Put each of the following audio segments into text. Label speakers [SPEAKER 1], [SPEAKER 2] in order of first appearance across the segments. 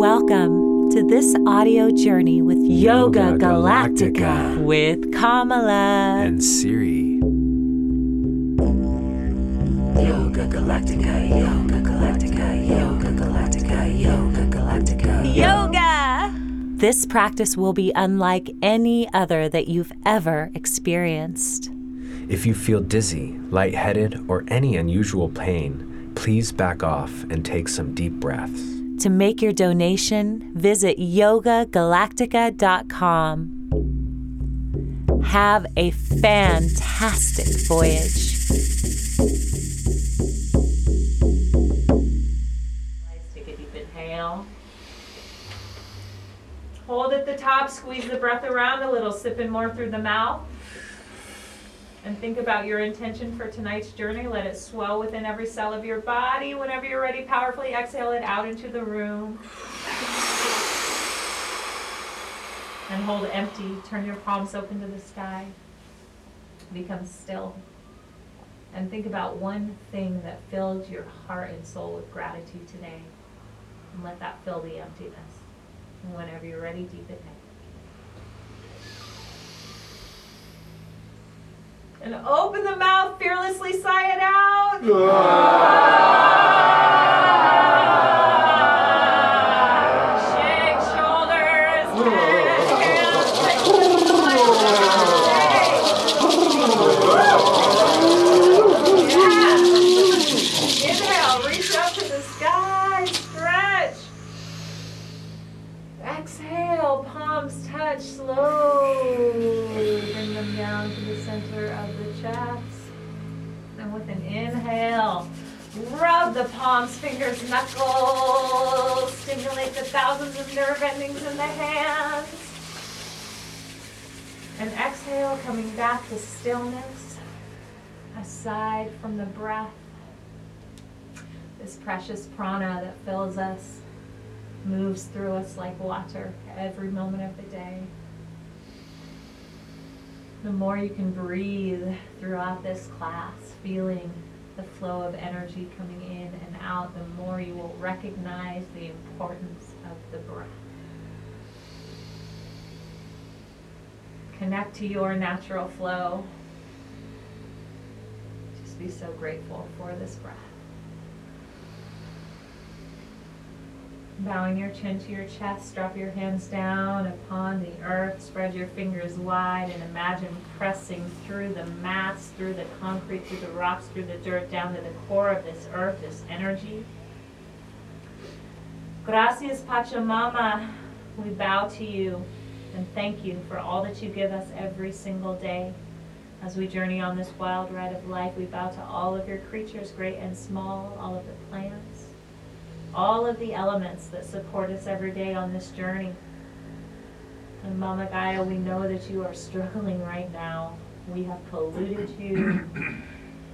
[SPEAKER 1] Welcome to this audio journey with Yoga,
[SPEAKER 2] Yoga
[SPEAKER 1] Galactica,
[SPEAKER 2] Galactica.
[SPEAKER 1] with Kamala.
[SPEAKER 2] and Siri.
[SPEAKER 3] Yoga Galactica, Yoga Galactica, Yoga Galactica, Yoga Galactica.
[SPEAKER 1] Yoga! This practice will be unlike any other that you've ever experienced.
[SPEAKER 2] If you feel dizzy, lightheaded, or any unusual pain, please back off and take some deep breaths.
[SPEAKER 1] To make your donation, visit yogagalactica.com. Have a fantastic voyage. Take a deep inhale. Hold at the top, squeeze the breath around a little, sipping more through the mouth. And think about your intention for tonight's journey. Let it swell within every cell of your body. Whenever you're ready, powerfully exhale it out into the room. And hold empty. Turn your palms open to the sky. Become still. And think about one thing that filled your heart and soul with gratitude today. And let that fill the emptiness. And whenever you're ready, deep inhale. And open the mouth, fearlessly sigh it out. Shake palms, fingers, knuckles, stimulate the thousands of nerve endings in the hands. And exhale, coming back to stillness, aside from the breath. This precious prana that fills us moves through us like water every moment of the day. The more you can breathe throughout this class, feeling the flow of energy coming in and out, the more you will recognize the importance of the breath. Connect to your natural flow. Just be so grateful for this breath. Bowing your chin to your chest, drop your hands down upon the earth, spread your fingers wide, and imagine pressing through the mats, through the concrete, through the rocks, through the dirt, down to the core of this earth, this energy. Gracias, Pachamama. We bow to you and thank you for all that you give us every single day. As we journey on this wild ride of life, we bow to all of your creatures, great and small, all of the plants, all of the elements that support us every day on this journey. And Mama Gaia, we know that you are struggling right now. We have polluted you.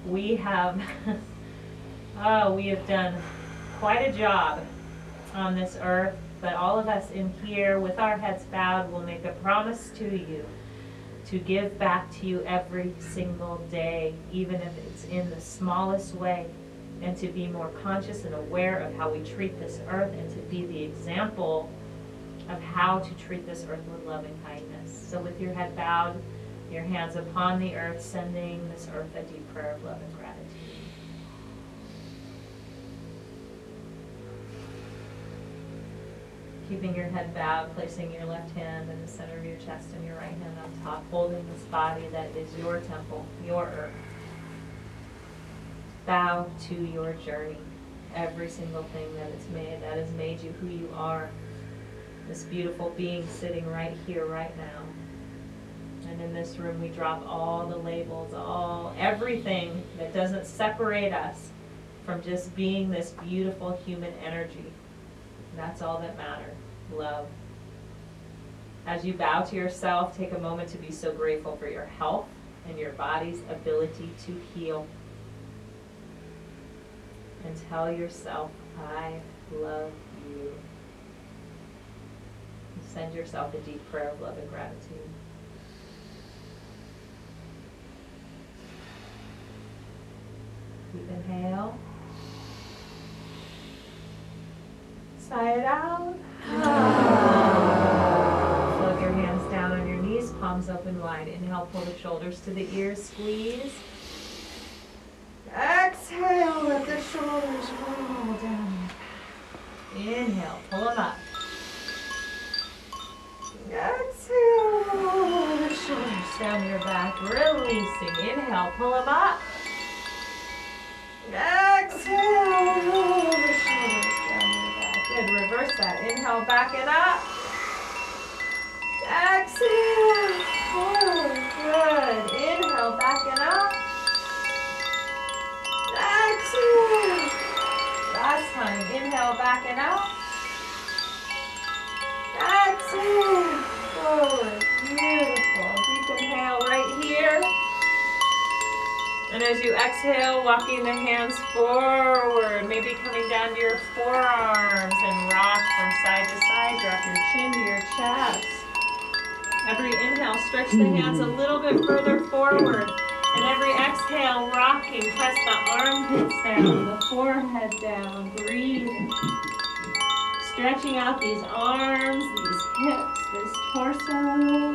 [SPEAKER 1] We have, oh, we have done quite a job on this earth. But all of us in here, with our heads bowed, will make a promise to you to give back to you every single day, even if it's in the smallest way and to be more conscious and aware of how we treat this earth and to be the example of how to treat this earth with love and kindness. So, with your head bowed, your hands upon the earth, sending this earth a deep prayer of love and gratitude. Keeping your head bowed, placing your left hand in the center of your chest and your right hand on top, holding this body that is your temple, your earth bow to your journey. Every single thing that it's made, that has made you who you are. This beautiful being sitting right here, right now. And in this room, we drop all the labels, all everything that doesn't separate us from just being this beautiful human energy. That's all that matters. Love. As you bow to yourself, take a moment to be so grateful for your health and your body's ability to heal and tell yourself, I love you. And send yourself a deep prayer of love and gratitude. Deep inhale. Sigh it out. Float your hands down on your knees, palms open wide. Inhale, pull the shoulders to the ears, squeeze. Exhale, let the shoulders roll down. Inhale, pull them up. Exhale, the shoulders down your back, releasing. Inhale, pull them up. Exhale, roll the shoulders down your back. Good, reverse that. Inhale, back it up. Exhale, Inhale, back it up. Exhale, forward. Beautiful. Deep inhale right here. And as you exhale, walking the hands forward, maybe coming down to your forearms and rock from side to side. Drop your chin to your chest. Every inhale, stretch the hands a mm. little bit further forward. And every exhale, rocking, press the armpits down, the forehead down, breathe. Stretching out these arms, these hips, this torso.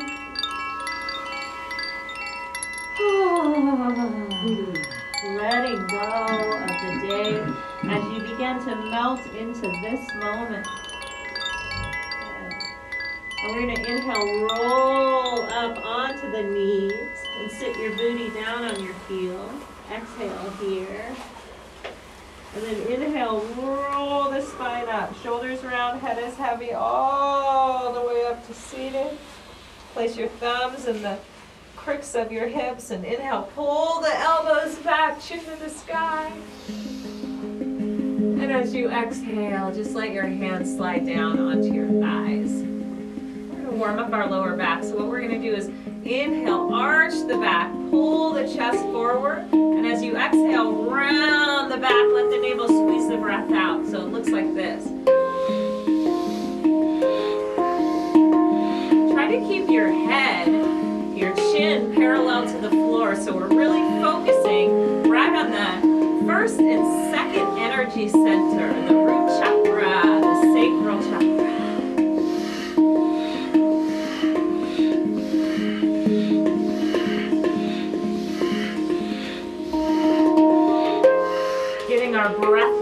[SPEAKER 1] Letting go of the day as you begin to melt into this moment. And we're going to inhale, roll up onto the knees and sit your booty down on your heels. Exhale here. And then inhale, roll the spine up. Shoulders round, head is heavy, all the way up to seated. Place your thumbs in the cricks of your hips and inhale, pull the elbows back, chin to the sky. And as you exhale, just let your hands slide down onto your thighs. We're gonna warm up our lower back. So what we're gonna do is inhale, arch the back, pull the chest forward, and as you exhale, round the back, let the navel squeeze the breath out. So it looks like this. Try to keep your head, your chin parallel to the floor. So we're really focusing right on the first and second energy center, the root chakra, our breath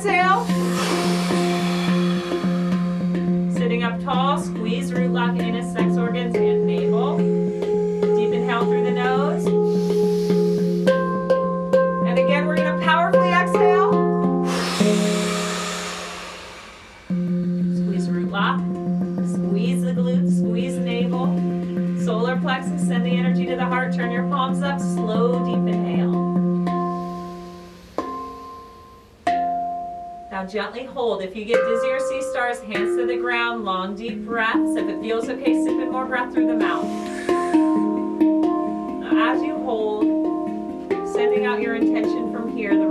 [SPEAKER 1] exhale. Sitting up tall, squeeze root lock anus, sex organs, and navel. Deep inhale through the nose. And again, we're going to powerfully exhale. Squeeze root lock. Squeeze the glutes, squeeze navel. Solar plexus, send the energy to the heart. Turn your palms up. Slow, deep inhale. Gently hold. If you get dizzy or see stars, hands to the ground, long deep breaths. If it feels okay, sip in more breath through the mouth. As you hold, sending out your intention from here, the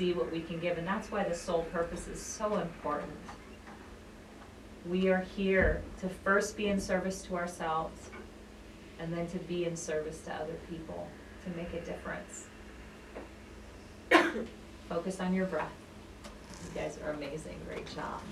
[SPEAKER 1] see what we can give. And that's why the soul purpose is so important. We are here to first be in service to ourselves and then to be in service to other people to make a difference. Focus on your breath. You guys are amazing. Great job.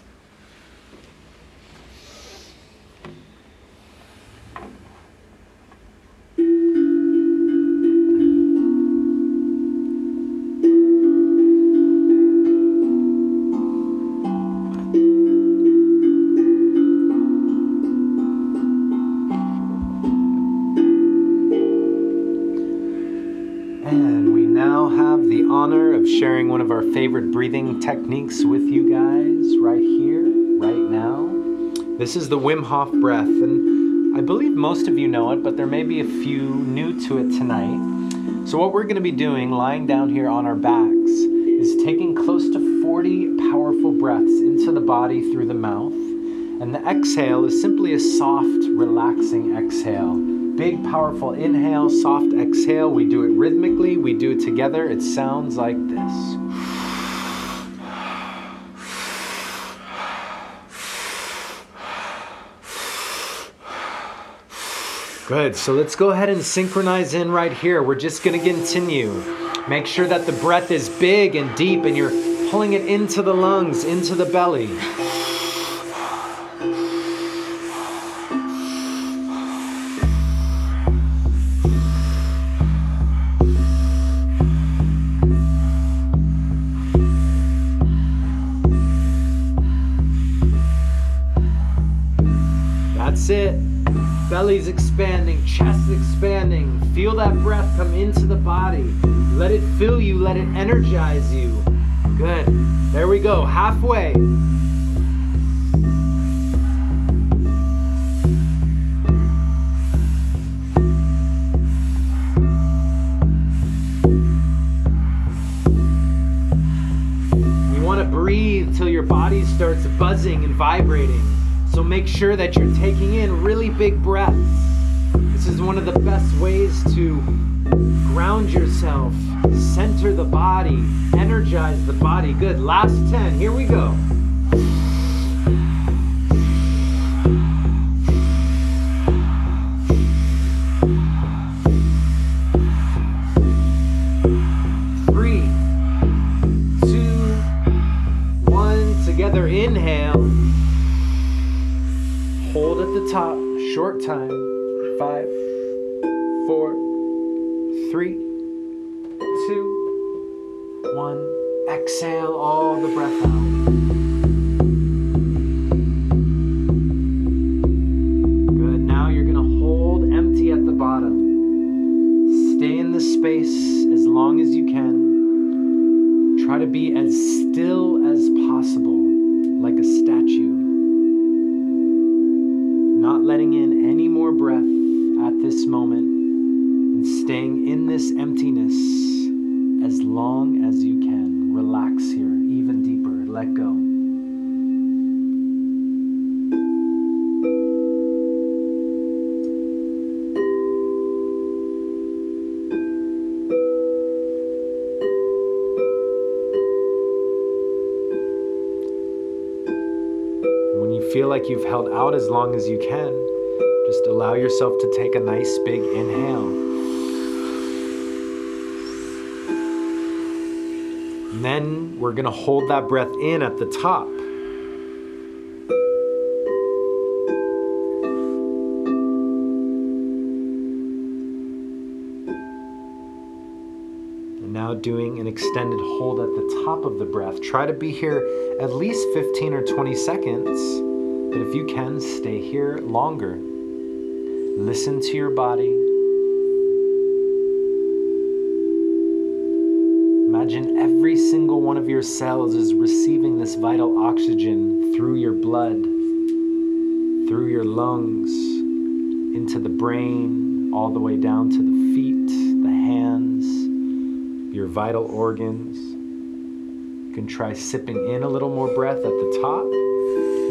[SPEAKER 2] Sharing one of our favorite breathing techniques with you guys right here, right now. This is the Wim Hof breath, and I believe most of you know it, but there may be a few new to it tonight. So, what we're going to be doing, lying down here on our backs, is taking close to 40 powerful breaths into the body through the mouth. And the exhale is simply a soft, relaxing exhale. Big, powerful inhale, soft exhale. We do it rhythmically, we do it together. It sounds like this. Good, so let's go ahead and synchronize in right here. We're just gonna continue. Make sure that the breath is big and deep and you're pulling it into the lungs, into the belly. Expanding, chest expanding. Feel that breath come into the body. Let it fill you, let it energize you. Good. There we go. Halfway. You want to breathe till your body starts buzzing and vibrating. So make sure that you're taking in really big breaths. Is one of the best ways to ground yourself, center the body, energize the body. Good. Last 10. Here we go. Inhale. Hold at the top, short time. Exhale all the breath out. Relax here even deeper. Let go. When you feel like you've held out as long as you can, just allow yourself to take a nice big inhale. And then we're going to hold that breath in at the top. And now doing an extended hold at the top of the breath. Try to be here at least 15 or 20 seconds, but if you can, stay here longer. Listen to your body. Imagine every single one of your cells is receiving this vital oxygen through your blood, through your lungs, into the brain, all the way down to the feet, the hands, your vital organs. You can try sipping in a little more breath at the top.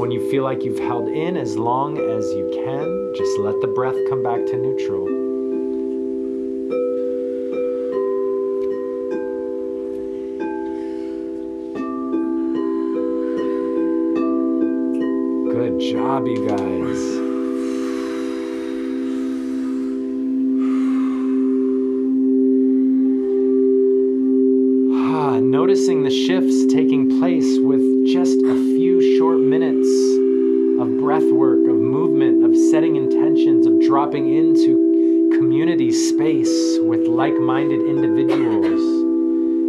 [SPEAKER 2] When you feel like you've held in as long as you can, just let the breath come back to neutral. You guys. Ah, noticing the shifts taking place with just a few short minutes of breath work, of movement, of setting intentions, of dropping into community space with like minded individuals.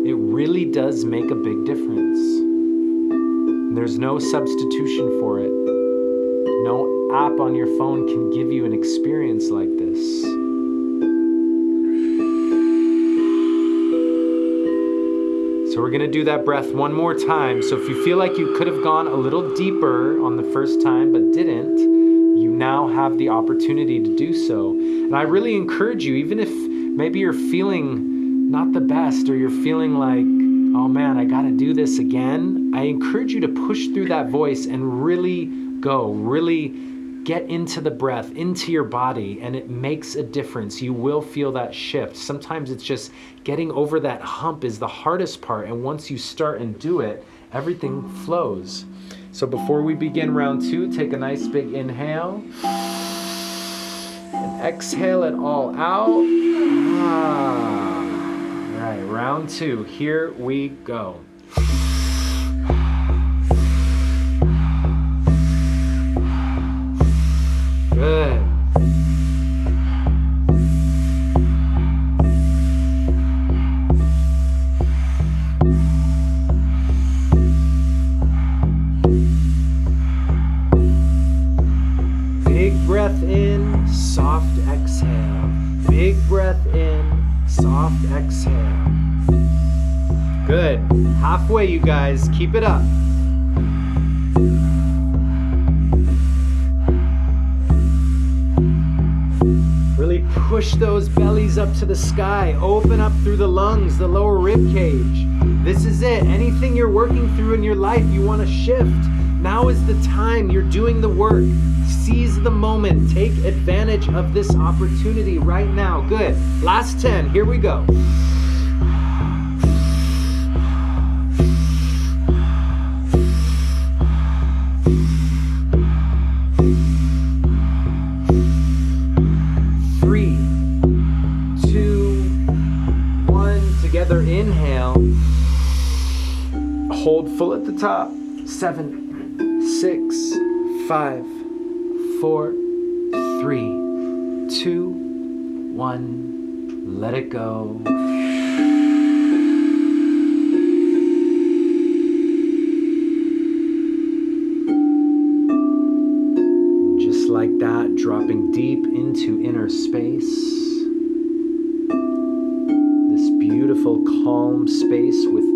[SPEAKER 2] It really does make a big difference. There's no substitution on your phone can give you an experience like this. So we're going to do that breath one more time. So if you feel like you could have gone a little deeper on the first time but didn't, you now have the opportunity to do so. And I really encourage you, even if maybe you're feeling not the best or you're feeling like, oh man, I got to do this again, I encourage you to push through that voice and really go, really get into the breath, into your body, and it makes a difference. You will feel that shift. Sometimes it's just getting over that hump is the hardest part. And once you start and do it, everything flows. So before we begin round two, take a nice big inhale. And exhale it all out. Ah. All right, round two. Here we go. Good. Big breath in, soft exhale. Big breath in, soft exhale. Good. Halfway, you guys. Keep it up. Push those bellies up to the sky. Open up through the lungs, the lower rib cage. This is it. Anything you're working through in your life, you want to shift. Now is the time. You're doing the work. Seize the moment. Take advantage of this opportunity right now. Good. Last 10. Here we go. Top. Seven, six, five, four, three, two, one. Let it go. Just like that, dropping deep into inner space. This beautiful, calm space within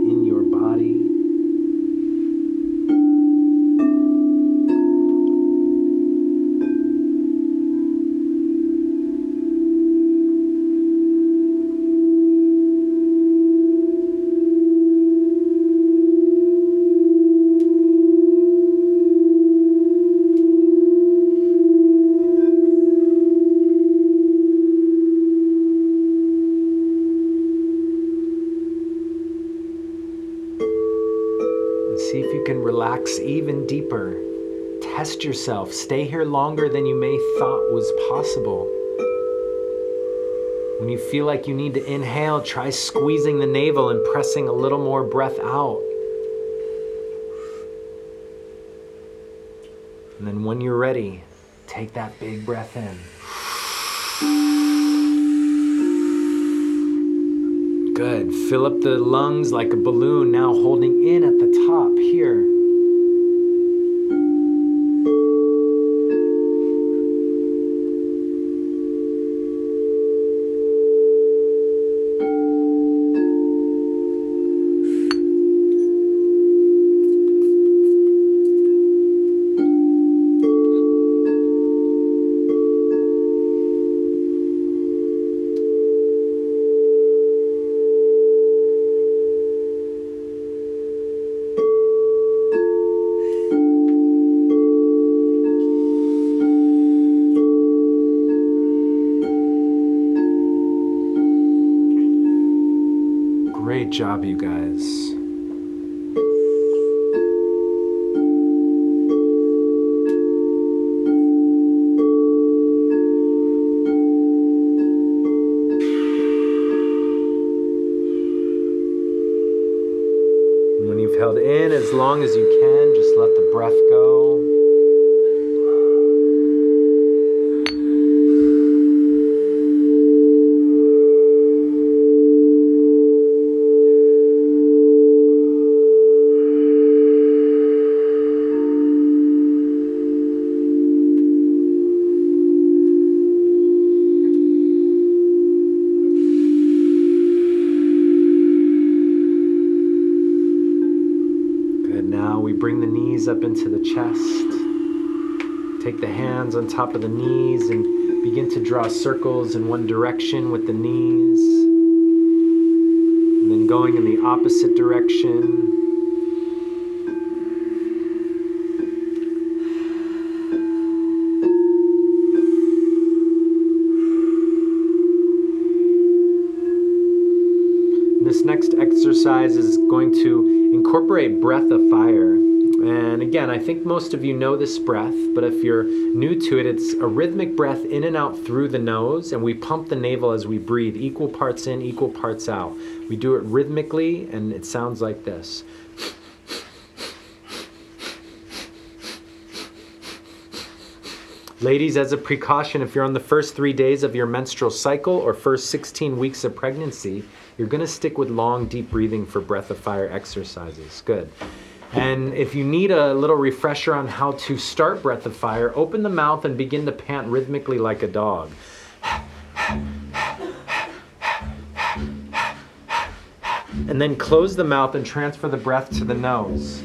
[SPEAKER 2] yourself. Stay here longer than you may thought was possible. When you feel like you need to inhale, try squeezing the navel and pressing a little more breath out. And then when you're ready, take that big breath in. Good. Fill up the lungs like a balloon, now holding in at the top here. Job, you guys. When you've held in as long as you chest. Take the hands on top of the knees and begin to draw circles in one direction with the knees. And then going in the opposite direction. This next exercise is going to incorporate breath of fire. And again, I think most of you know this breath, but if you're new to it, it's a rhythmic breath in and out through the nose, and we pump the navel as we breathe, equal parts in, equal parts out. We do it rhythmically, and it sounds like this. Ladies, as a precaution, if you're on the first three days of your menstrual cycle or first 16 weeks of pregnancy, you're going to stick with long, deep breathing for breath of fire exercises. Good. And if you need a little refresher on how to start breath of fire, open the mouth and begin to pant rhythmically like a dog. And then close the mouth and transfer the breath to the nose.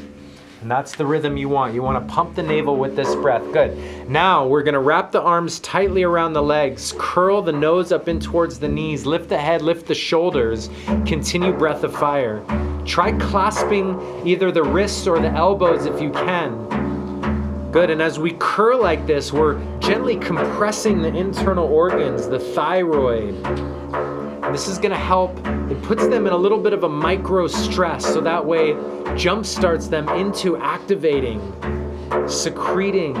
[SPEAKER 2] And that's the rhythm you want. You want to pump the navel with this breath. Good. Now we're going to wrap the arms tightly around the legs, curl the nose up in towards the knees, lift the head, lift the shoulders. Continue breath of fire. Try clasping either the wrists or the elbows if you can. Good. And as we curl like this, we're gently compressing the internal organs, the thyroid. This is to help. It puts them in a little bit of a micro stress, so that way jump starts them into activating, secreting.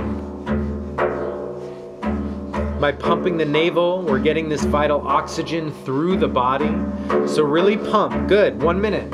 [SPEAKER 2] By pumping the navel, we're getting this vital oxygen through the body. So really pump. Good. One minute.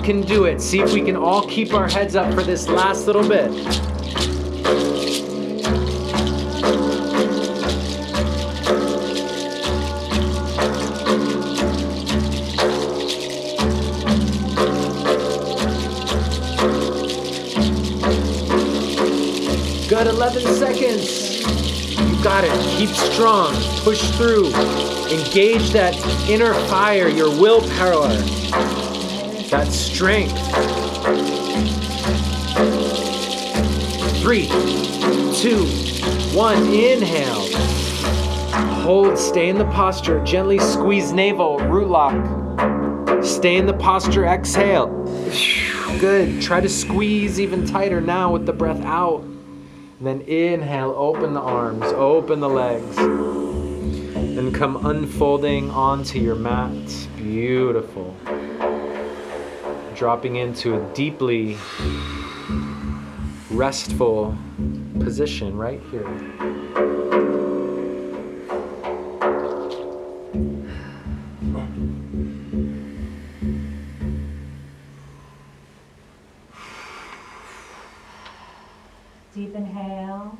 [SPEAKER 2] Can do it. See if we can all keep our heads up for this last little bit. Got 11 seconds. You got it. Keep strong. Push through. Engage that inner fire, your willpower, strength. Three, two, one. Inhale. Hold, stay in the posture. Gently squeeze navel, root lock. Stay in the posture, exhale. Good. Try to squeeze even tighter now with the breath out. And then inhale, open the arms, open the legs. And come unfolding onto your mat. Beautiful. Dropping into a deeply restful position right here.
[SPEAKER 1] Deep inhale.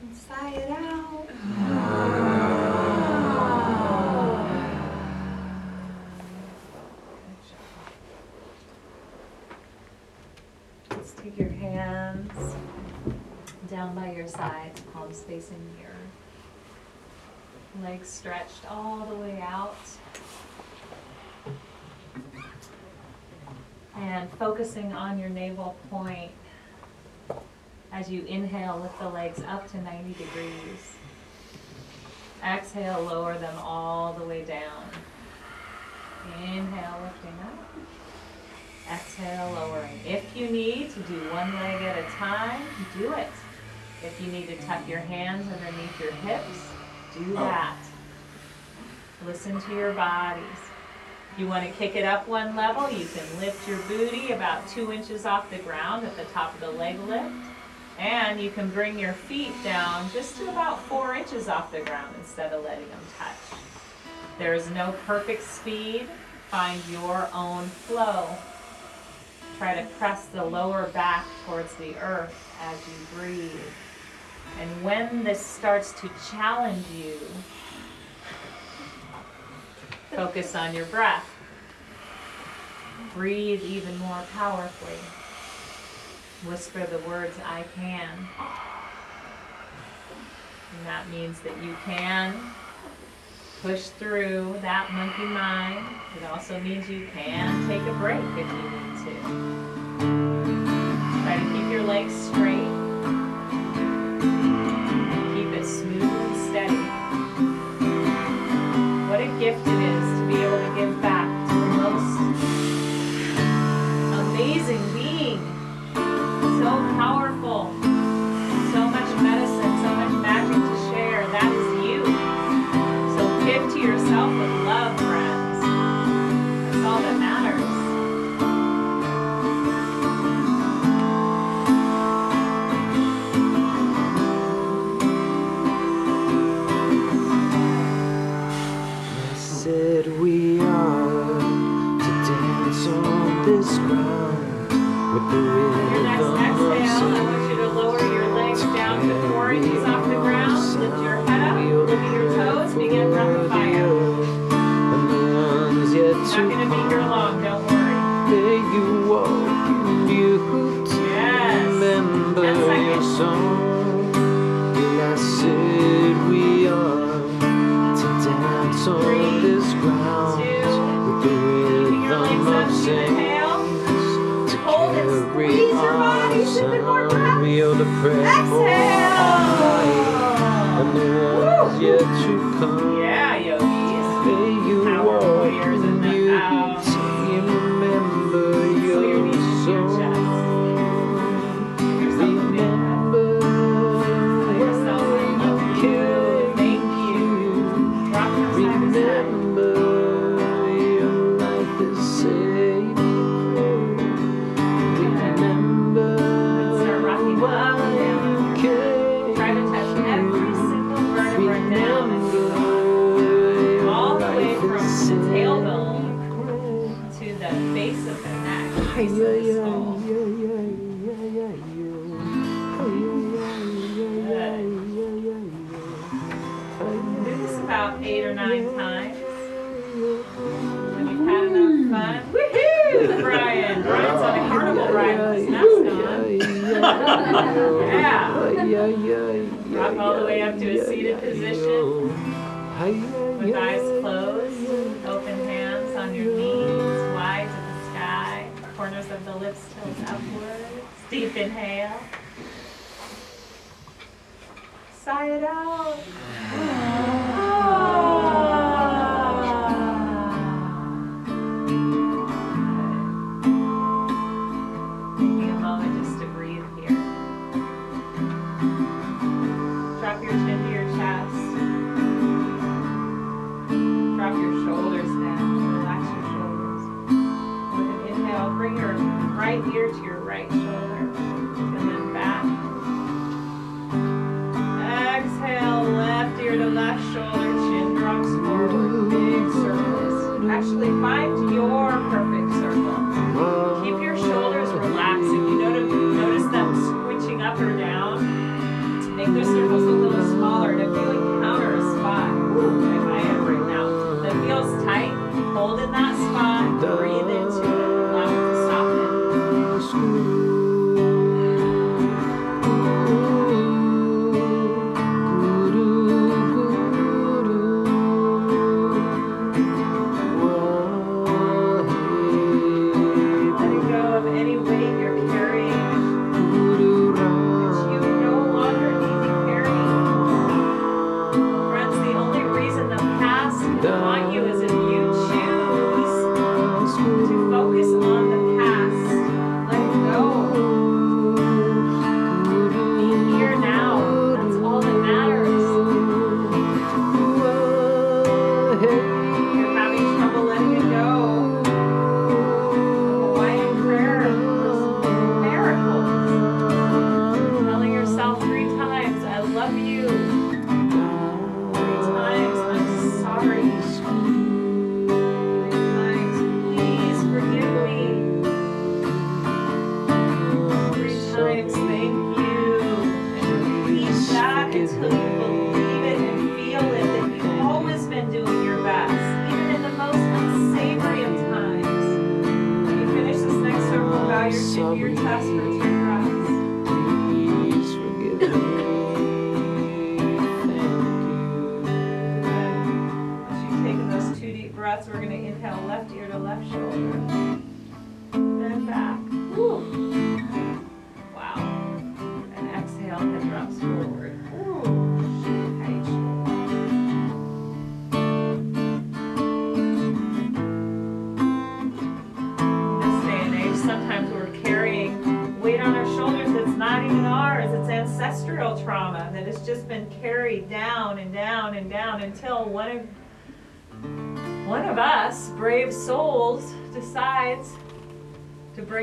[SPEAKER 1] And sigh it out. Let's take your hands down by your sides, palms facing the. Legs stretched all the way out. And focusing on your navel point as you inhale, lift the legs up to 90 degrees. Exhale, lower them all the way down. Inhale, lifting up. Exhale, lowering. If you need to do one leg at a time, do it. If you need to tuck your hands underneath your hips, do oh. that. Listen to your bodies. If you want to kick it up one level, you can lift your booty about two inches off the ground at the top of the leg lift. And you can bring your feet down just to about four inches off the ground instead of letting them touch. There is no perfect speed. Find your own flow. Try to press the lower back towards the earth as you breathe. And when this starts to challenge you, focus on your breath. Breathe even more powerfully. Whisper the words, I can. And that means that you can push through that monkey mind. It also means you can take a break if you need to. Try to keep your legs straight. What
[SPEAKER 2] yet
[SPEAKER 1] Not gonna be here long, don't worry.
[SPEAKER 2] may you walk in beauty.
[SPEAKER 1] Yes.
[SPEAKER 2] Remember your song. Blessed we are to dance on
[SPEAKER 1] Three,
[SPEAKER 2] this ground with the
[SPEAKER 1] Keeping your legs
[SPEAKER 2] rhythm of saints to
[SPEAKER 1] Hold and
[SPEAKER 2] carry
[SPEAKER 1] your
[SPEAKER 2] our
[SPEAKER 1] body, seven more breaths.
[SPEAKER 2] sound. We are the prayer for and the ones
[SPEAKER 1] Exhale.
[SPEAKER 2] yet to come.
[SPEAKER 1] With eyes closed, open hands on your knees, wide to the sky, corners of the lips tilt upwards. Deep inhale. Sigh it out. than that.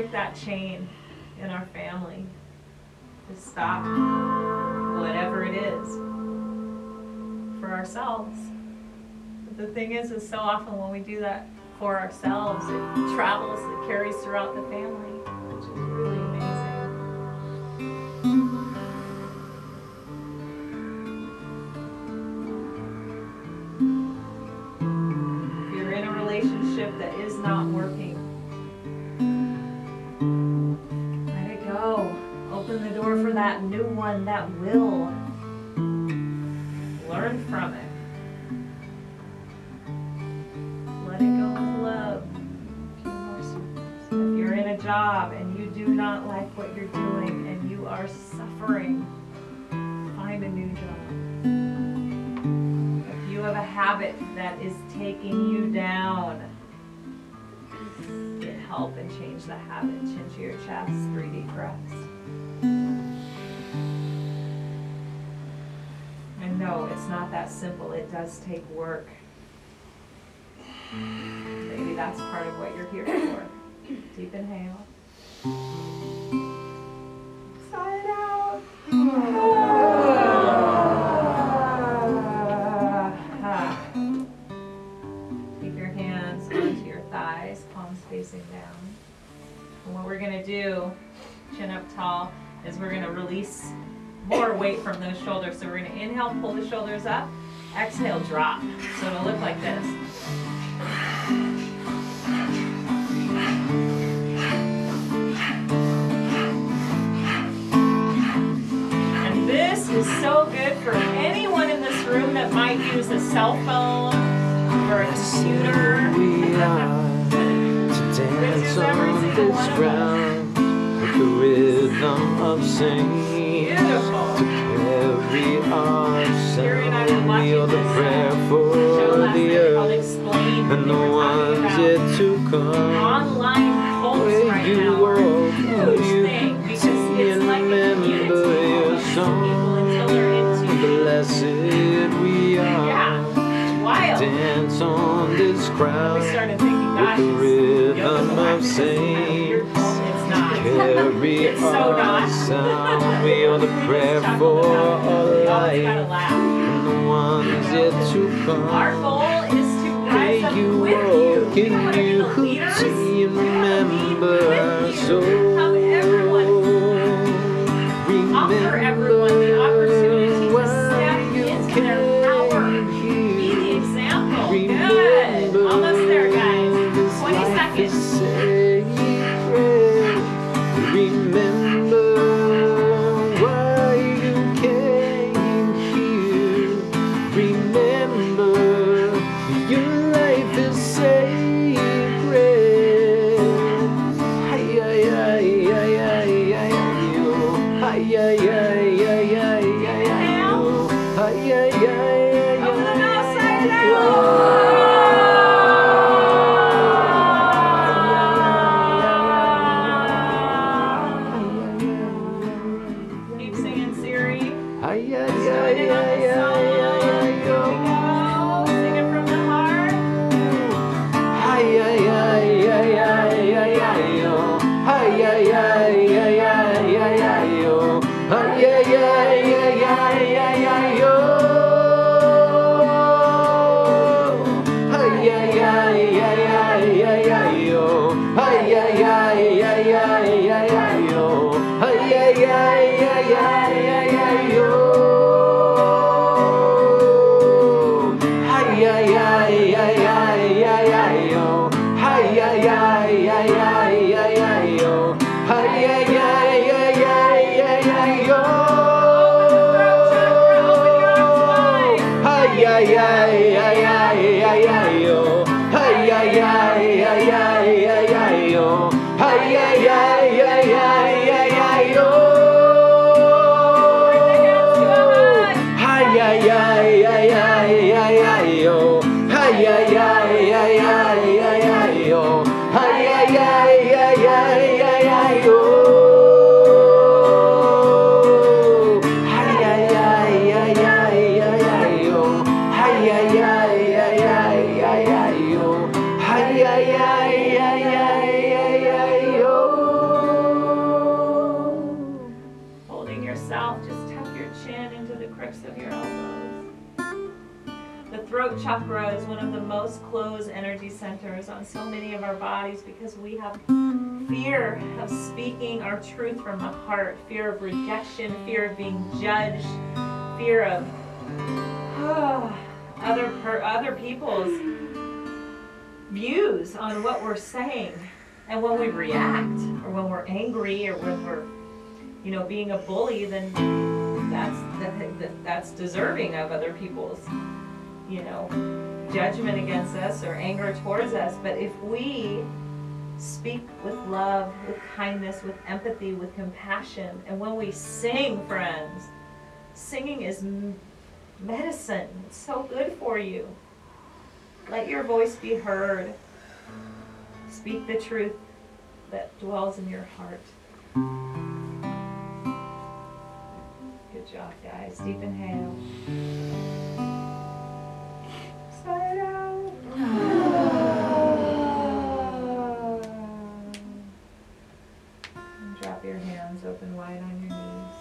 [SPEAKER 1] break that chain in our family. To stop whatever it is for ourselves. But the thing is, is so often when we do that for ourselves, it travels, it carries throughout the family, which is really new job. Uh, if you have a habit that is taking you down, get help and change the habit. Chin to your chest, three deep breaths. And no, it's not that simple. It does take work. Maybe that's part of what you're here for. Deep inhale. And what we're gonna do, chin up tall, is we're gonna release more weight from those shoulders. So we're gonna inhale, pull the shoulders up, exhale, drop. So it'll look like this. And this is so good for anyone in this room that might use a cell phone or a computer
[SPEAKER 2] dance on this ground with the rhythm of singing
[SPEAKER 1] Beautiful.
[SPEAKER 2] to carry our sound.
[SPEAKER 1] We
[SPEAKER 2] are the prayer for the earth and the ones yet to come.
[SPEAKER 1] Online
[SPEAKER 2] Where
[SPEAKER 1] right
[SPEAKER 2] you
[SPEAKER 1] now. were,
[SPEAKER 2] you
[SPEAKER 1] can
[SPEAKER 2] see
[SPEAKER 1] like
[SPEAKER 2] remember your song. Blessed we are.
[SPEAKER 1] Yeah. Wild.
[SPEAKER 2] Dance on this
[SPEAKER 1] crowd.
[SPEAKER 2] We
[SPEAKER 1] started thinking, guys
[SPEAKER 2] of saints. Carry our sound, we are the prayer for
[SPEAKER 1] a
[SPEAKER 2] life. And the ones yet to come.
[SPEAKER 1] Our goal is to rise
[SPEAKER 2] you
[SPEAKER 1] with you. Can
[SPEAKER 2] you,
[SPEAKER 1] you,
[SPEAKER 2] you remember?
[SPEAKER 1] So truth from the heart, fear of rejection, fear of being judged, fear of other per, other people's views on what we're saying. And when we react, or when we're angry, or when we're you know, being a bully, then that's that, that, that's deserving of other people's, you know, judgment against us or anger towards us. But if we speak with love, with kindness, with empathy, with compassion, and when we sing, friends, singing is medicine. It's so good for you. Let your voice be heard. Speak the truth that dwells in your heart. Good job, guys. Deep inhale. Sigh out. Open wide on your knees.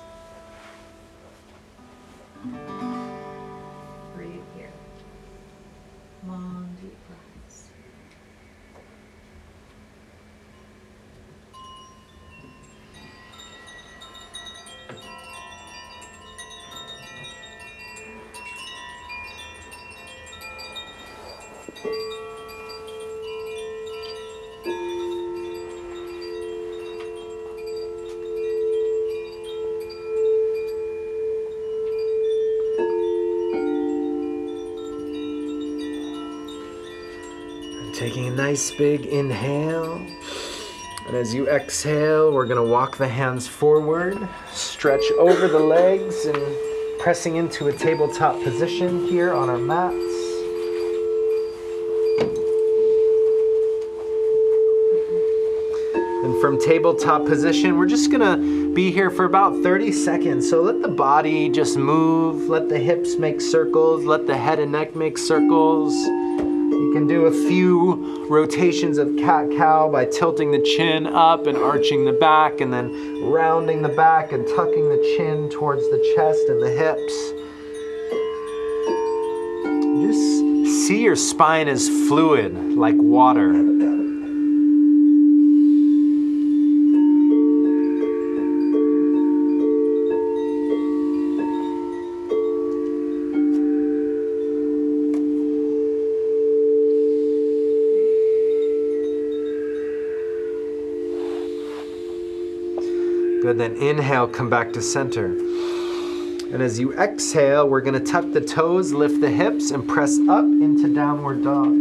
[SPEAKER 1] Breathe here. Long, deep breaths.
[SPEAKER 2] Taking a nice big inhale. And as you exhale, we're going to walk the hands forward, stretch over the legs, and pressing into a tabletop position here on our mats. And from tabletop position, we're just gonna be here for about 30 seconds. So let the body just move, let the hips make circles, let the head and neck make circles. You can do a few rotations of cat cow by tilting the chin up and arching the back, and then rounding the back and tucking the chin towards the chest and the hips. Just see your spine as fluid, like water. Good, then inhale, come back to center. And as you exhale, we're gonna tuck the toes, lift the hips, and press up into downward dog.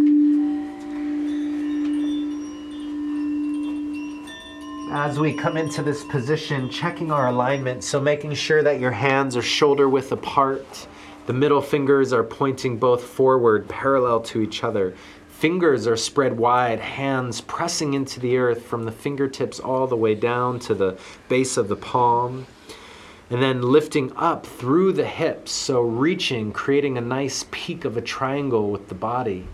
[SPEAKER 2] As we come into this position, checking our alignment, so making sure that your hands are shoulder width apart. The middle fingers are pointing both forward, parallel to each other. Fingers are spread wide, hands pressing into the earth from the fingertips all the way down to the base of the palm. And then lifting up through the hips, so reaching, creating a nice peak of a triangle with the body.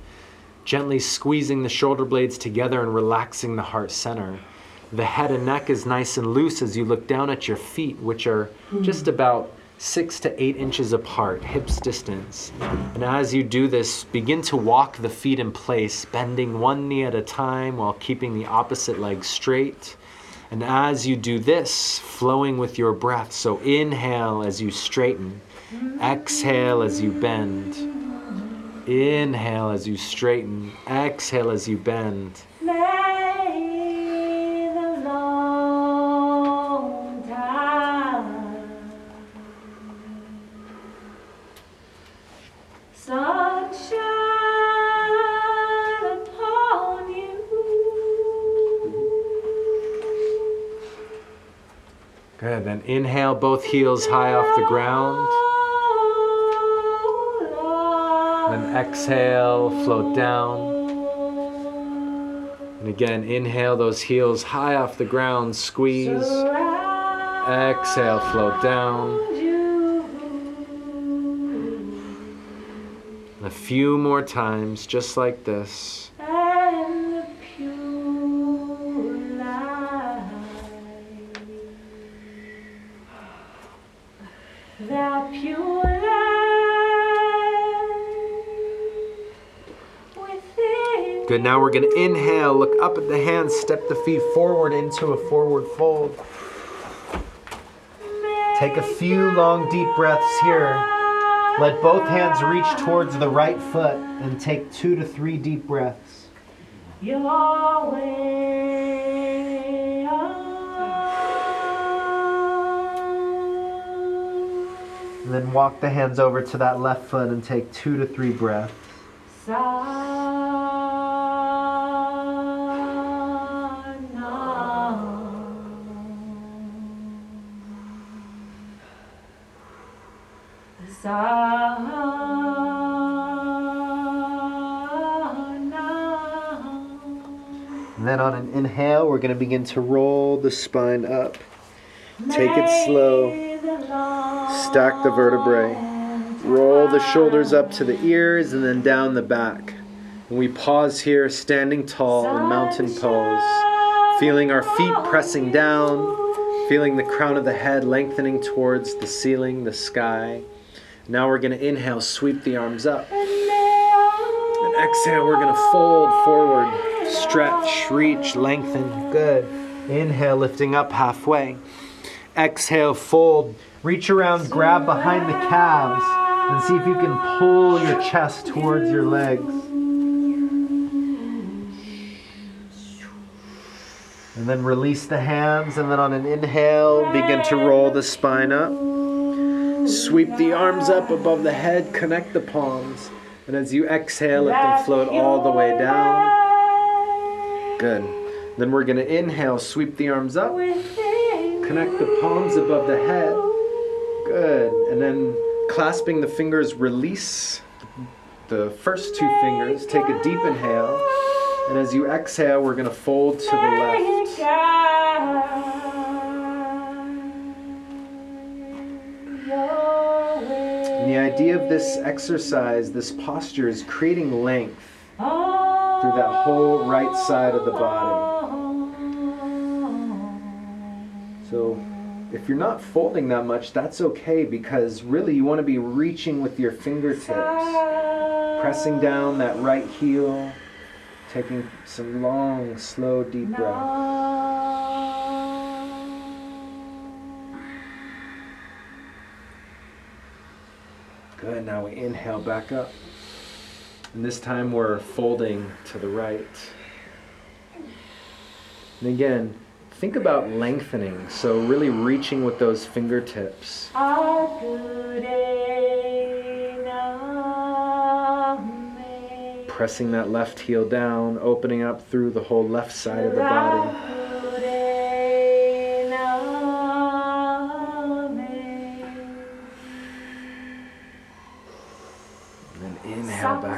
[SPEAKER 2] Gently squeezing the shoulder blades together and relaxing the heart center. The head and neck is nice and loose as you look down at your feet, which are just about six to eight inches apart, hips distance. And as you do this, begin to walk the feet in place, bending one knee at a time while keeping the opposite leg straight. And as you do this, flowing with your breath, so inhale as you straighten, exhale as you bend. Inhale as you straighten, exhale as you bend. Both heels high off the ground. Then exhale, float down. And again, inhale those heels high off the ground, squeeze. Exhale, float down. A few more times, just like this. Good. Now we're going to inhale, look up at the hands, step the feet forward into a forward fold. Take a few long, deep breaths here. Let both hands reach towards the right foot and take two to three deep breaths. And then walk the hands over to that left foot and take two to three breaths. We're going to begin to roll the spine up. Take it slow. Stack the vertebrae. Roll the shoulders up to the ears and then down the back. And we pause here, standing tall in mountain pose, feeling our feet pressing down, feeling the crown of the head lengthening towards the ceiling, the sky. Now we're going to inhale, sweep the arms up. And exhale, we're going to fold forward, stretch, reach, lengthen. Good. Inhale, lifting up halfway. Exhale, fold. Reach around, grab behind the calves, and see if you can pull your chest towards your legs. And then release the hands, and then on an inhale, begin to roll the spine up. Sweep the arms up above the head, connect the palms. And as you exhale, let them float all the way down. Good. Then we're going to inhale, sweep the arms up, connect the palms above the head. Good. And then clasping the fingers, release the first two fingers. Take a deep inhale. And as you exhale, we're going to fold to the left. And the idea of this exercise, this posture, is creating length through that whole right side of the body. So if you're not folding that much, that's okay because really you want to be reaching with your fingertips, pressing down that right heel, taking some long, slow, deep breaths. Good. Now we inhale back up. And this time we're folding to the right. And again, think about lengthening. So really reaching with those fingertips. Pressing that left heel down, opening up through the whole left side of the body.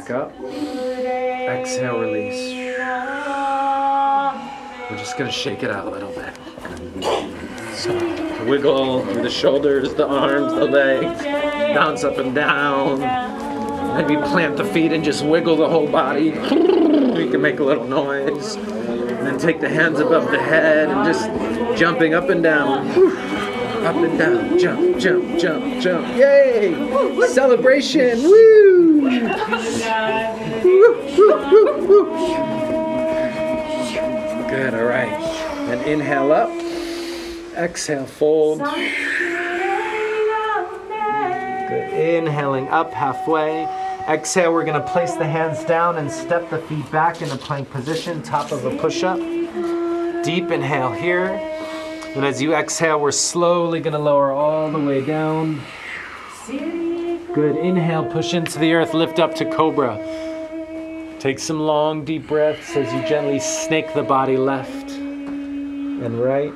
[SPEAKER 2] Back up. Exhale, release. We're just gonna shake it out a little bit. So, wiggle through the shoulders, the arms, the legs, bounce up and down. Maybe plant the feet and just wiggle the whole body. You can make a little noise. And then take the hands above the head and just jumping up and down. Up and down. Jump, jump, jump, jump. Yay! Celebration! Woo! Woo, woo, woo, woo. Good, all right. And inhale up. Exhale, fold. Good. Inhaling up halfway. Exhale, we're going to place the hands down and step the feet back into plank position, top of a push up. Deep inhale here. And as you exhale, we're slowly to lower all the way down. Good. Inhale, push into the earth, lift up to cobra. Take some long, deep breaths as you gently snake the body left and right.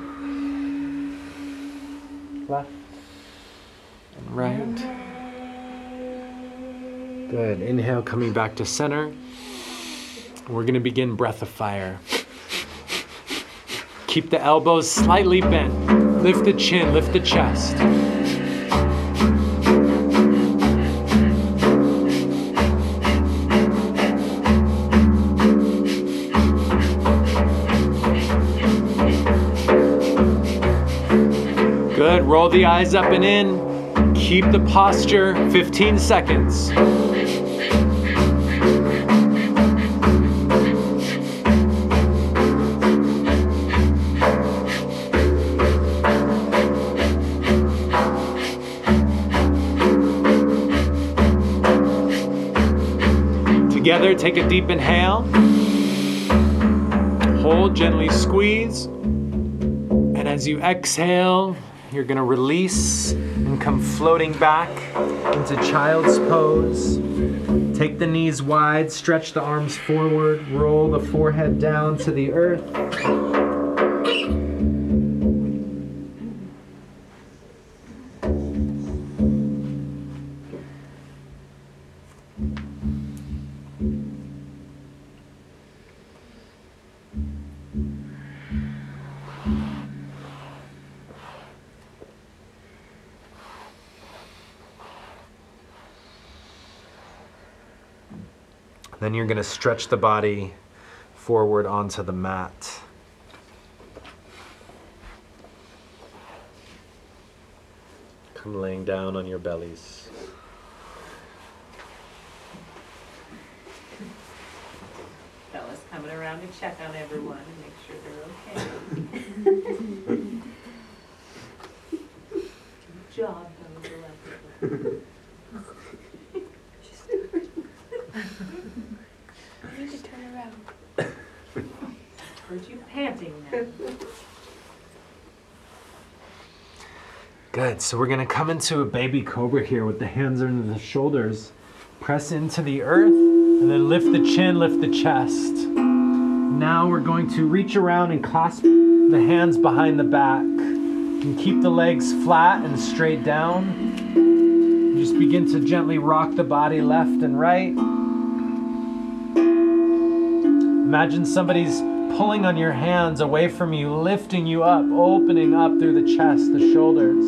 [SPEAKER 2] Left and right. Good. Inhale, coming back to center. We're to begin breath of fire. Keep the elbows slightly bent. Lift the chin, lift the chest. Good. Roll the eyes up and in. Keep the posture 15 seconds. Together, take a deep inhale. Hold, gently squeeze. And as you exhale, you're going to release and come floating back into child's pose. Take the knees wide, stretch the arms forward, roll the forehead down to the earth. Then you're going to stretch the body forward onto the mat. Come laying down on your bellies.
[SPEAKER 1] Bella's coming around to check on everyone and make sure they're okay. Good job, Bella Valente.
[SPEAKER 4] I need to turn around.
[SPEAKER 1] Heard you panting now.
[SPEAKER 2] Good. So we're going to come into a baby cobra here with the hands under the shoulders. Press into the earth and then lift the chin, lift the chest. Now we're going to reach around and clasp the hands behind the back. And keep the legs flat and straight down. Just begin to gently rock the body left and right. Imagine somebody's pulling on your hands away from you, lifting you up, opening up through the chest, the shoulders.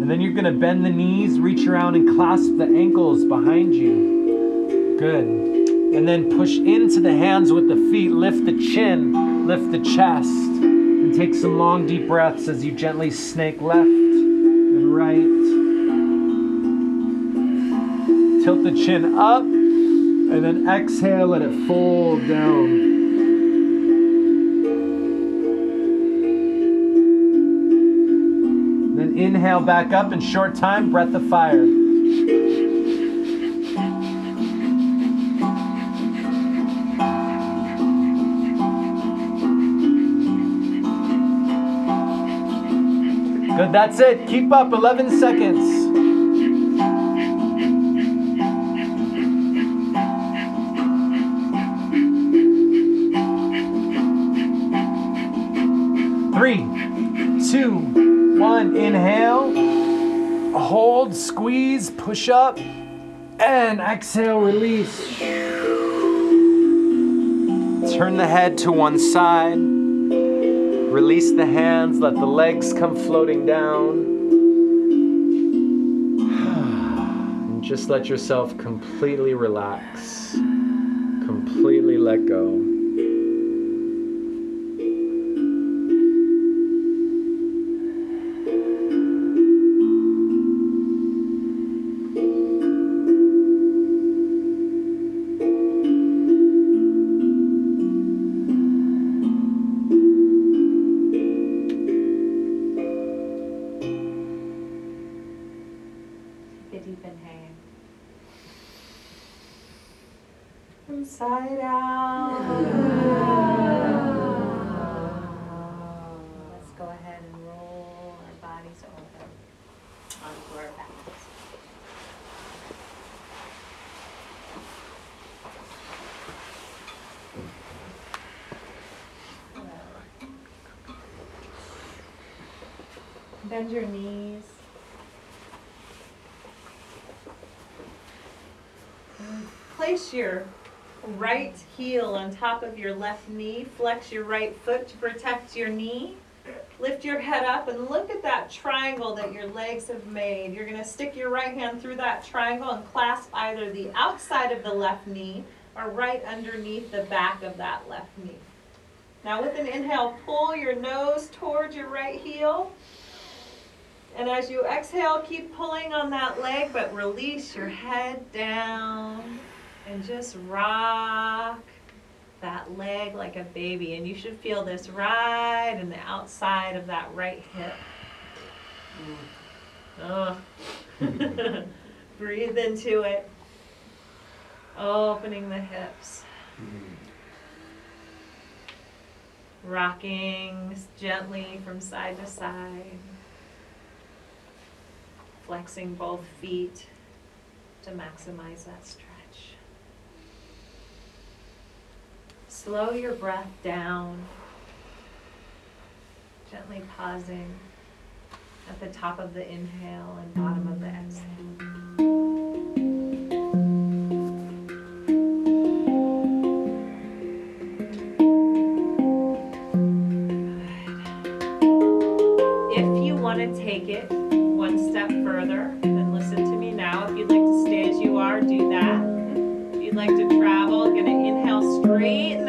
[SPEAKER 2] And then you're going to bend the knees, reach around and clasp the ankles behind you. Good. And then push into the hands with the feet, lift the chin, lift the chest, and take some long deep breaths as you gently snake left and right. Tilt the chin up, and then exhale, let it fold down. Then inhale back up in short time, breath of fire. Good, that's it. Keep up 11 seconds. Two, one. Inhale. Hold, squeeze, push up, and exhale, release. Turn the head to one side. Release the hands, let the legs come floating down. And just let yourself completely relax. Completely let go.
[SPEAKER 1] Bend your knees. Place your right heel on top of your left knee. Flex your right foot to protect your knee. Lift your head up and look at that triangle that your legs have made. You're going to stick your right hand through that triangle and clasp either the outside of the left knee or right underneath the back of that left knee. Now, with an inhale, pull your nose towards your right heel. And as you exhale, keep pulling on that leg, but release your head down and just rock that leg like a baby. And you should feel this right in the outside of that right hip. Oh. Breathe into it. Opening the hips. Rocking gently from side to side flexing both feet to maximize that stretch. Slow your breath down, gently pausing at the top of the inhale and bottom of the exhale. Further, then listen to me now. If you'd like to stay as you are, do that. If you'd like to travel, gonna inhale, straighten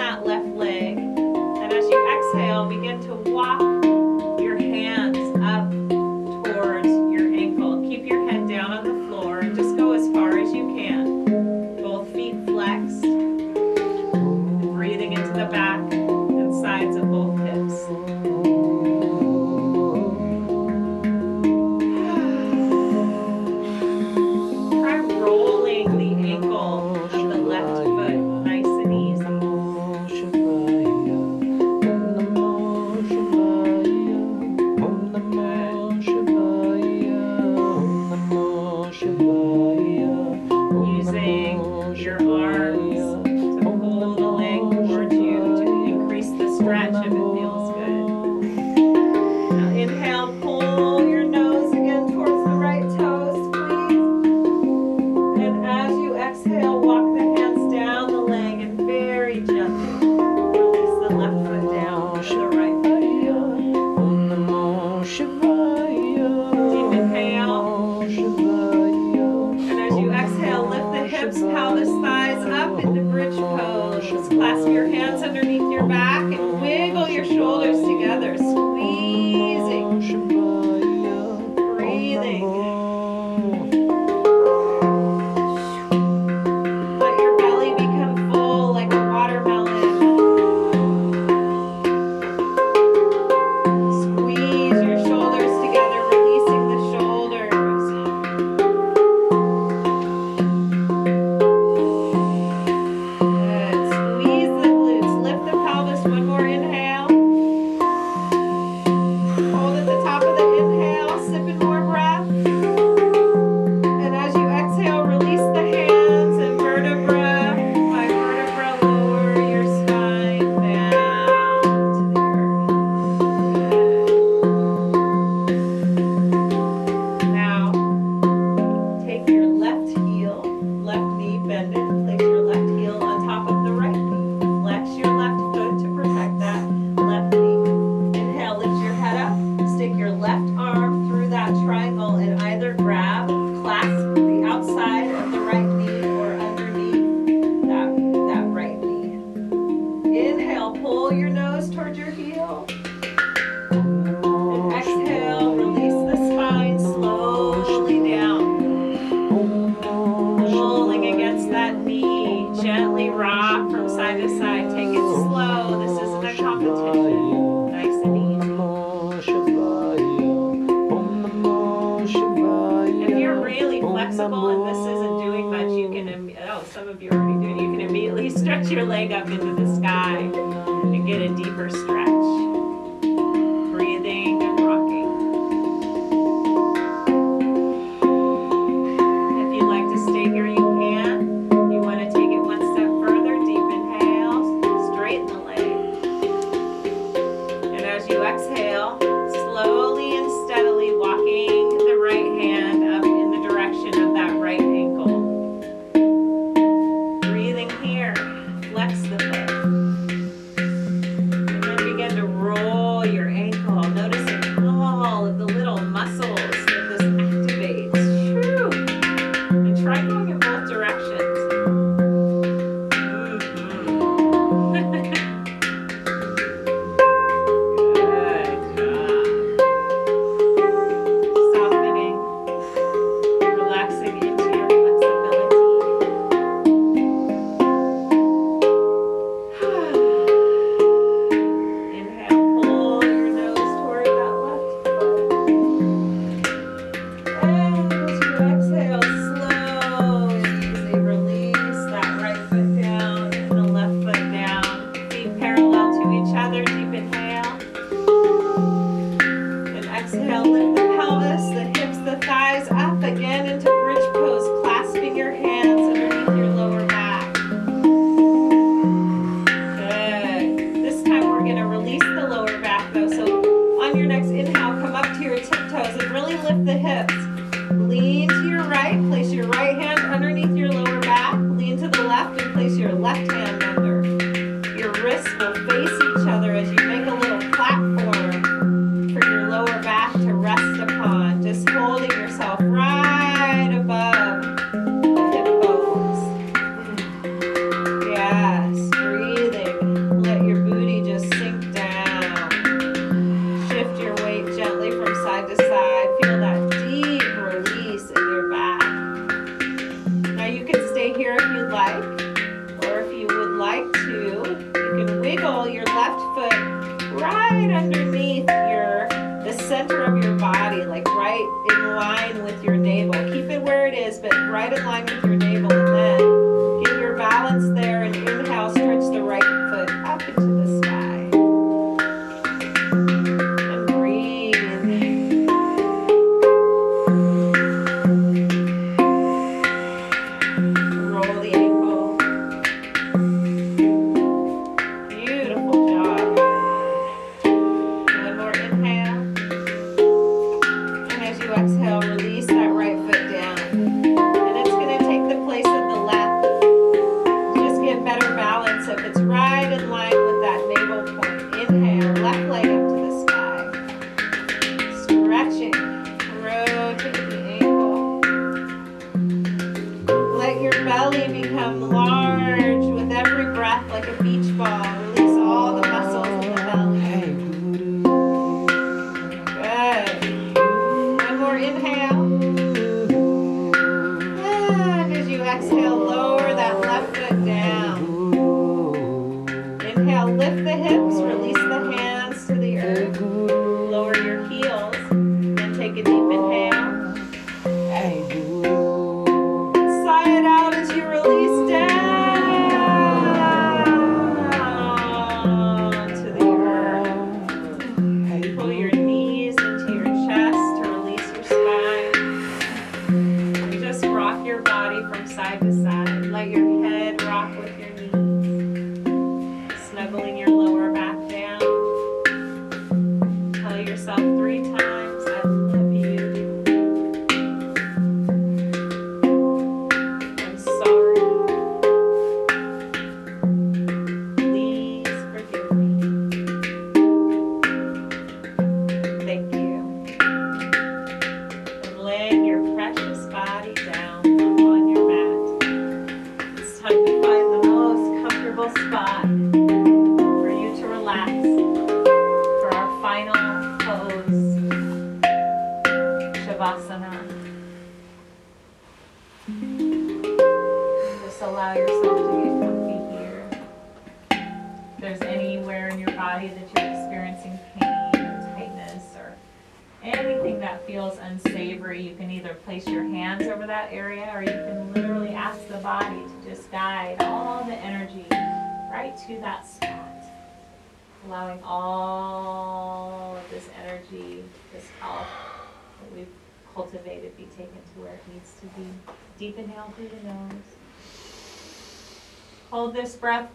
[SPEAKER 1] breath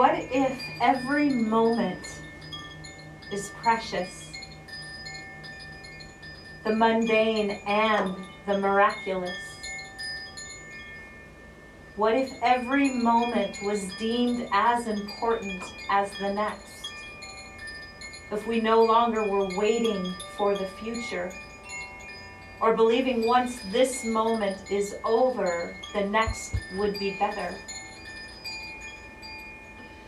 [SPEAKER 1] What if every moment is precious? The mundane and the miraculous. What if every moment was deemed as important as the next? If we no longer were waiting for the future, or believing once this moment is over, the next would be better?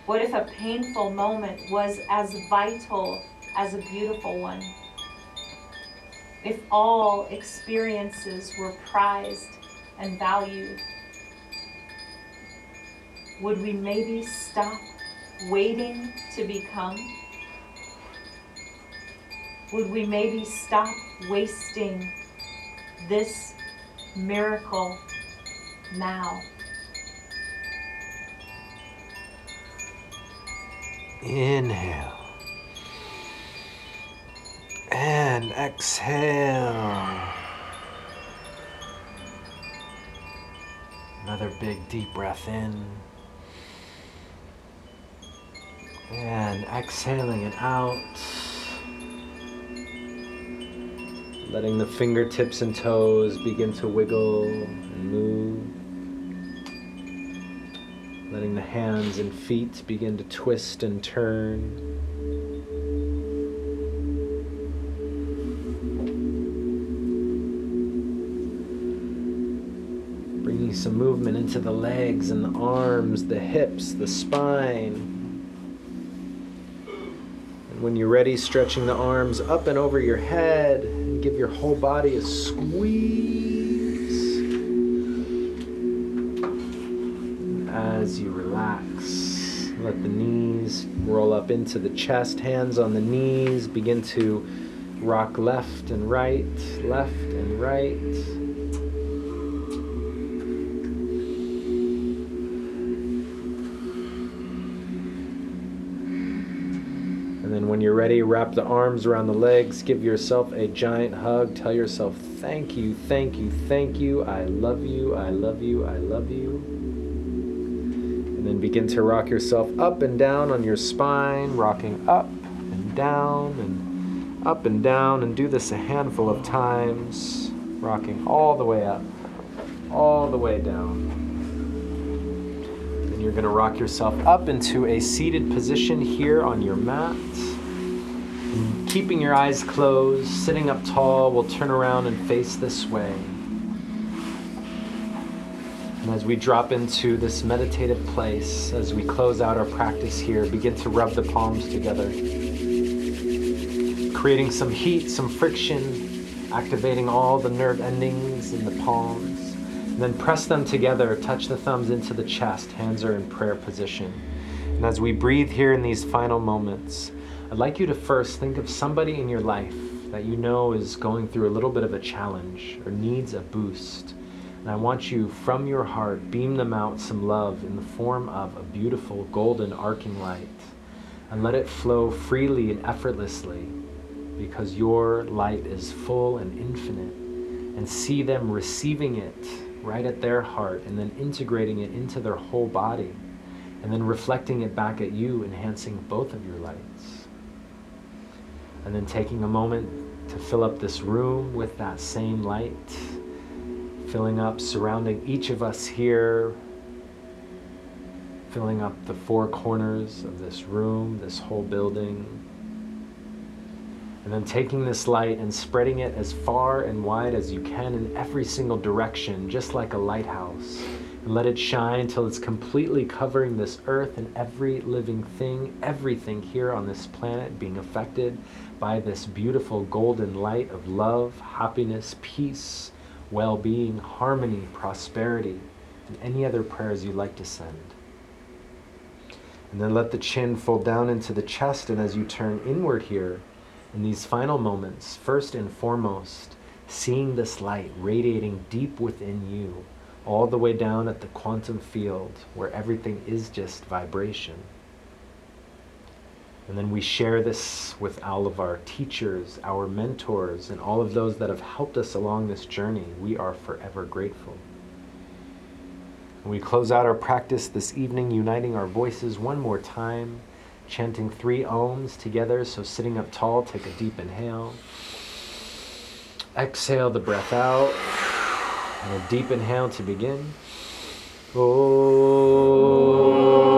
[SPEAKER 1] What if a painful moment was as vital as a beautiful one? If all experiences were prized and valued? Would we maybe stop waiting to become? Would we maybe stop wasting this miracle now?
[SPEAKER 2] Inhale. And exhale. Another big deep breath in. And exhaling it out. Letting the fingertips and toes begin to wiggle and move. Letting the hands and feet begin to twist and turn. Bringing some movement into the legs and the arms, the hips, the spine. And when you're ready, stretching the arms up and over your head and give your whole body a squeeze. You relax, let the knees roll up into the chest, hands on the knees, begin to rock left and right, left and right. And then when you're ready, wrap the arms around the legs, give yourself a giant hug, tell yourself, thank you, thank you, thank you, I love you, I love you, I love you. And then begin to rock yourself up and down on your spine, rocking up and down and up and down, and do this a handful of times, rocking all the way up, all the way down. Then you're going to rock yourself up into a seated position here on your mat. And keeping your eyes closed, sitting up tall, we'll turn around and face this way. As we drop into this meditative place, as we close out our practice here, begin to rub the palms together, creating some heat, some friction, activating all the nerve endings in the palms. And then press them together, touch the thumbs into the chest, hands are in prayer position. And as we breathe here in these final moments, I'd like you to first think of somebody in your life that you know is going through a little bit of a challenge or needs a boost. And I want you from your heart, beam them out some love in the form of a beautiful golden arcing light. And let it flow freely and effortlessly because your light is full and infinite. And see them receiving it right at their heart and then integrating it into their whole body. And then reflecting it back at you, enhancing both of your lights. And then taking a moment to fill up this room with that same light filling up, surrounding each of us here, filling up the four corners of this room, this whole building. And then taking this light and spreading it as far and wide as you can in every single direction, just like a lighthouse. And let it shine till it's completely covering this earth and every living thing, everything here on this planet being affected by this beautiful golden light of love, happiness, peace, well being, harmony, prosperity, and any other prayers you'd like to send. And then let the chin fold down into the chest, and as you turn inward here, in these final moments, first and foremost, seeing this light radiating deep within you, all the way down at the quantum field where everything is just vibration. And then we share this with all of our teachers, our mentors, and all of those that have helped us along this journey. We are forever grateful. We close out our practice this evening, uniting our voices one more time, chanting three oms together. So, sitting up tall, take a deep inhale. Exhale the breath out. And a deep inhale to begin. Last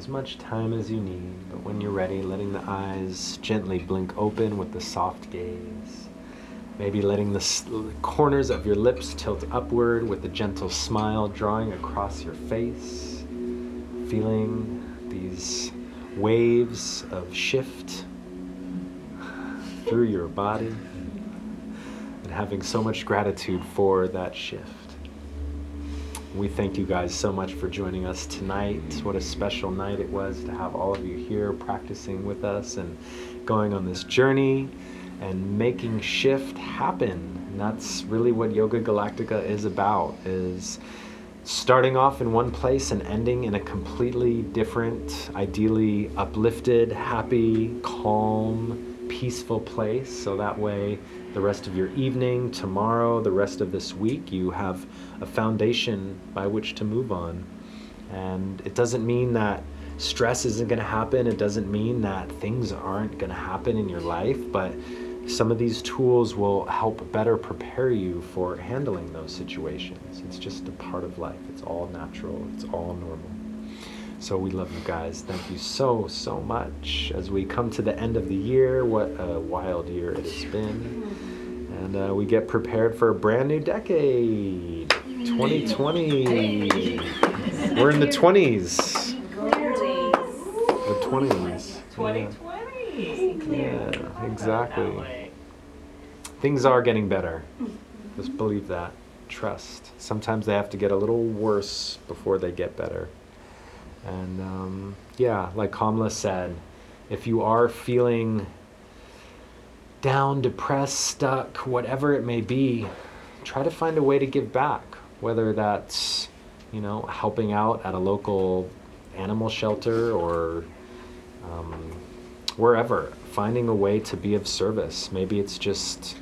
[SPEAKER 2] as much time as you need, but when you're ready, letting the eyes gently blink open with the soft gaze. Maybe letting the corners of your lips tilt upward with a gentle smile drawing across your face. Feeling these waves of shift through your body and having so much gratitude for that shift. We thank you guys so much for joining us tonight. What a special night it was to have all of you here practicing with us and going on this journey and making shift happen. And that's really what Yoga Galactica is about is starting off in one place and ending in a completely different, ideally uplifted, happy, calm, peaceful place. So that way, the rest of your evening, tomorrow, the rest of this week, you have a foundation by which to move on. And it doesn't mean that stress isn't going to happen. It doesn't mean that things aren't going to happen in your life, but some of these tools will help better prepare you for handling those situations. It's just a part of life. It's all natural. It's all normal. So we love you guys. Thank you so, so much. As we come to the end of the year, what a wild year it has been. And uh, we get prepared for a brand new decade 2020. We're in the 20s.
[SPEAKER 1] Clearly.
[SPEAKER 2] The 20s. Yeah.
[SPEAKER 1] 2020.
[SPEAKER 2] Yeah, exactly. Things are getting better. Just believe that. Trust. Sometimes they have to get a little worse before they get better. And um, yeah, like Kamala said, if you are feeling down, depressed, stuck, whatever it may be, try to find a way to give back. Whether that's, you know, helping out at a local animal shelter or um, wherever, finding a way to be of service. Maybe it's just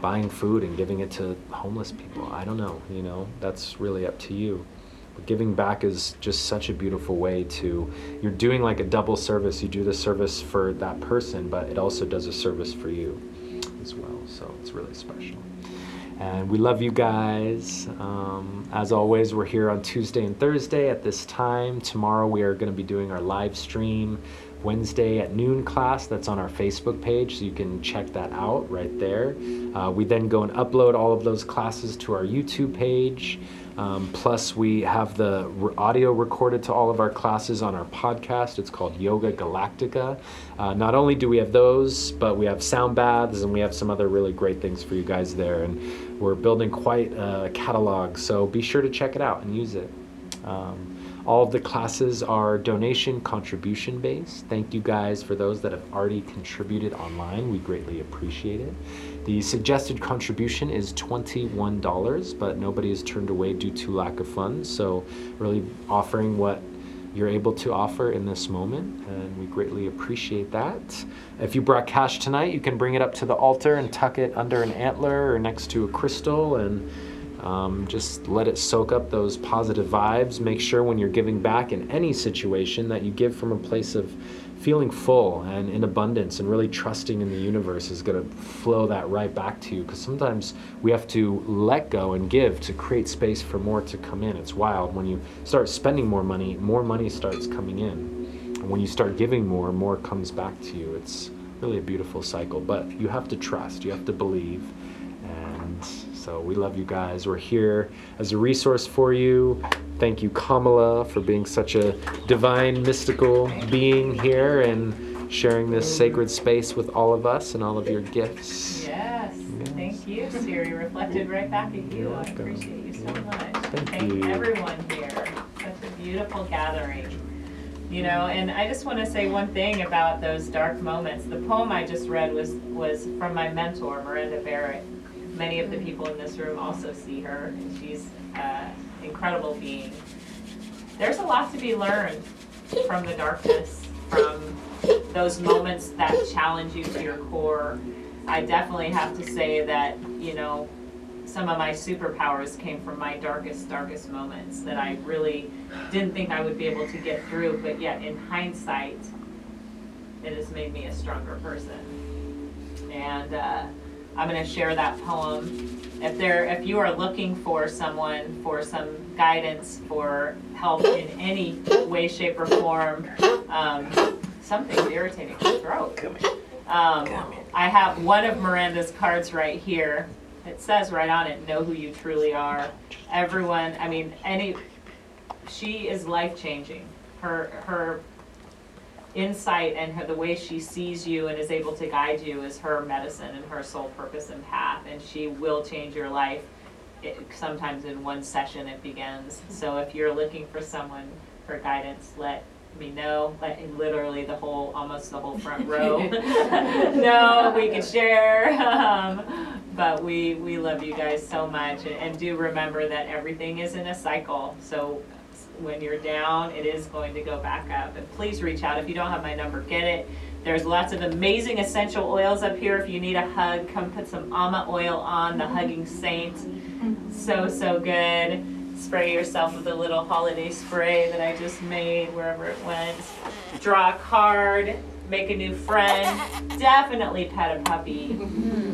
[SPEAKER 2] buying food and giving it to homeless people. I don't know, you know, that's really up to you. But giving back is just such a beautiful way to, you're doing like a double service. You do the service for that person, but it also does a service for you as well. So it's really special. And we love you guys. Um, as always, we're here on Tuesday and Thursday at this time. Tomorrow, we are going to be doing our live stream Wednesday at noon class. That's on our Facebook page, so you can check that out right there. Uh, we then go and upload all of those classes to our YouTube page. Um, plus, we have the re- audio recorded to all of our classes on our podcast. It's called Yoga Galactica. Uh, not only do we have those, but we have sound baths and we have some other really great things for you guys there. And we're building quite a catalog, so be sure to check it out and use it. Um, all of the classes are donation contribution based. Thank you guys for those that have already contributed online. We greatly appreciate it. The suggested contribution is $21, but nobody is turned away due to lack of funds. So, really offering what you're able to offer in this moment, and we greatly appreciate that. If you brought cash tonight, you can bring it up to the altar and tuck it under an antler or next to a crystal and um, just let it soak up those positive vibes. Make sure when you're giving back in any situation that you give from a place of feeling full and in abundance and really trusting in the universe is going to flow that right back to you. Because sometimes we have to let go and give to create space for more to come in. It's wild when you start spending more money more money starts coming in. And when you start giving more more comes back to you. It's really a beautiful cycle. But you have to trust. You have to believe so we love you guys we're here as a resource for you thank you, Kamala, for being such a divine, mystical being here and sharing this sacred space with all of us and all of your gifts.
[SPEAKER 1] Yes, thank you, Siri. Reflected right back at you. I appreciate you so much.
[SPEAKER 2] Thank you.
[SPEAKER 1] everyone here. Such a beautiful gathering. You know, and I just want to say one thing about those dark moments. The poem I just read was was from my mentor, Miranda Barrett. Many of the people in this room also see her, and she's an incredible being. There's a lot to be learned from the darkness, from those moments that challenge you to your core. I definitely have to say that, you know, some of my superpowers came from my darkest, darkest moments that I really didn't think I would be able to get through, but yet in hindsight, it has made me a stronger person. And uh, I'm going to share that poem. If there, if you are looking for someone for some guidance, for help in any way, shape, or form, um, something's irritating my throat. Um, I have one of Miranda's cards right here. It says right on it, "Know who you truly are." Everyone, I mean, any, she is life changing. Her her insight and her, the way she sees you and is able to guide you is her medicine and her sole purpose and path, and she will change your life. It, sometimes in one session it begins. So if you're looking for someone for guidance, let me know. Let literally the whole, almost the whole front row. no, we can share. Um, but we we love you guys so much, and, and do remember that everything is in a cycle. So when you're down, it is going to go back up. And please reach out. If you don't have my number, get it. There's lots of amazing essential oils up here. If you need a hug, come put some Amma oil on, the Hugging Saint. So, so good. Spray yourself with a little holiday spray that I just made wherever it went. Draw a card, make a new friend. Definitely pet a puppy.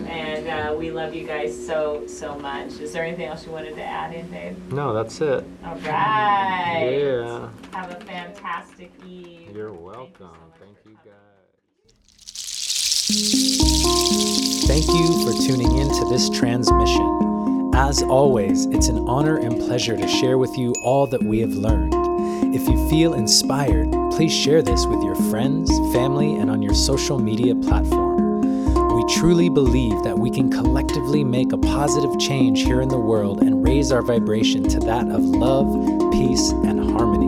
[SPEAKER 1] And uh, we love you guys so, so much. Is there anything else you wanted to add in, Dave?
[SPEAKER 2] No, that's it.
[SPEAKER 1] All right.
[SPEAKER 2] Yeah.
[SPEAKER 1] Have a fantastic eve.
[SPEAKER 2] You're
[SPEAKER 1] Thank you so
[SPEAKER 2] welcome. Thank you, guys. Thank you for tuning in to this transmission. As always, it's an honor and pleasure to share with you all that we have learned. If you feel inspired, please share this with your friends, family, and on your social media platform. We truly believe that we can collectively make a positive change here in the world and raise our vibration to that of love, peace, and harmony.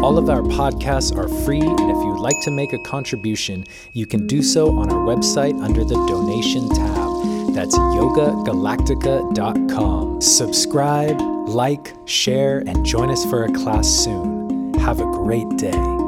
[SPEAKER 2] All of our podcasts are free, and if you'd like to make a contribution, you can do so on our website under the donation tab. That's yogagalactica.com. Subscribe, like, share, and join us for a class soon. Have a great day.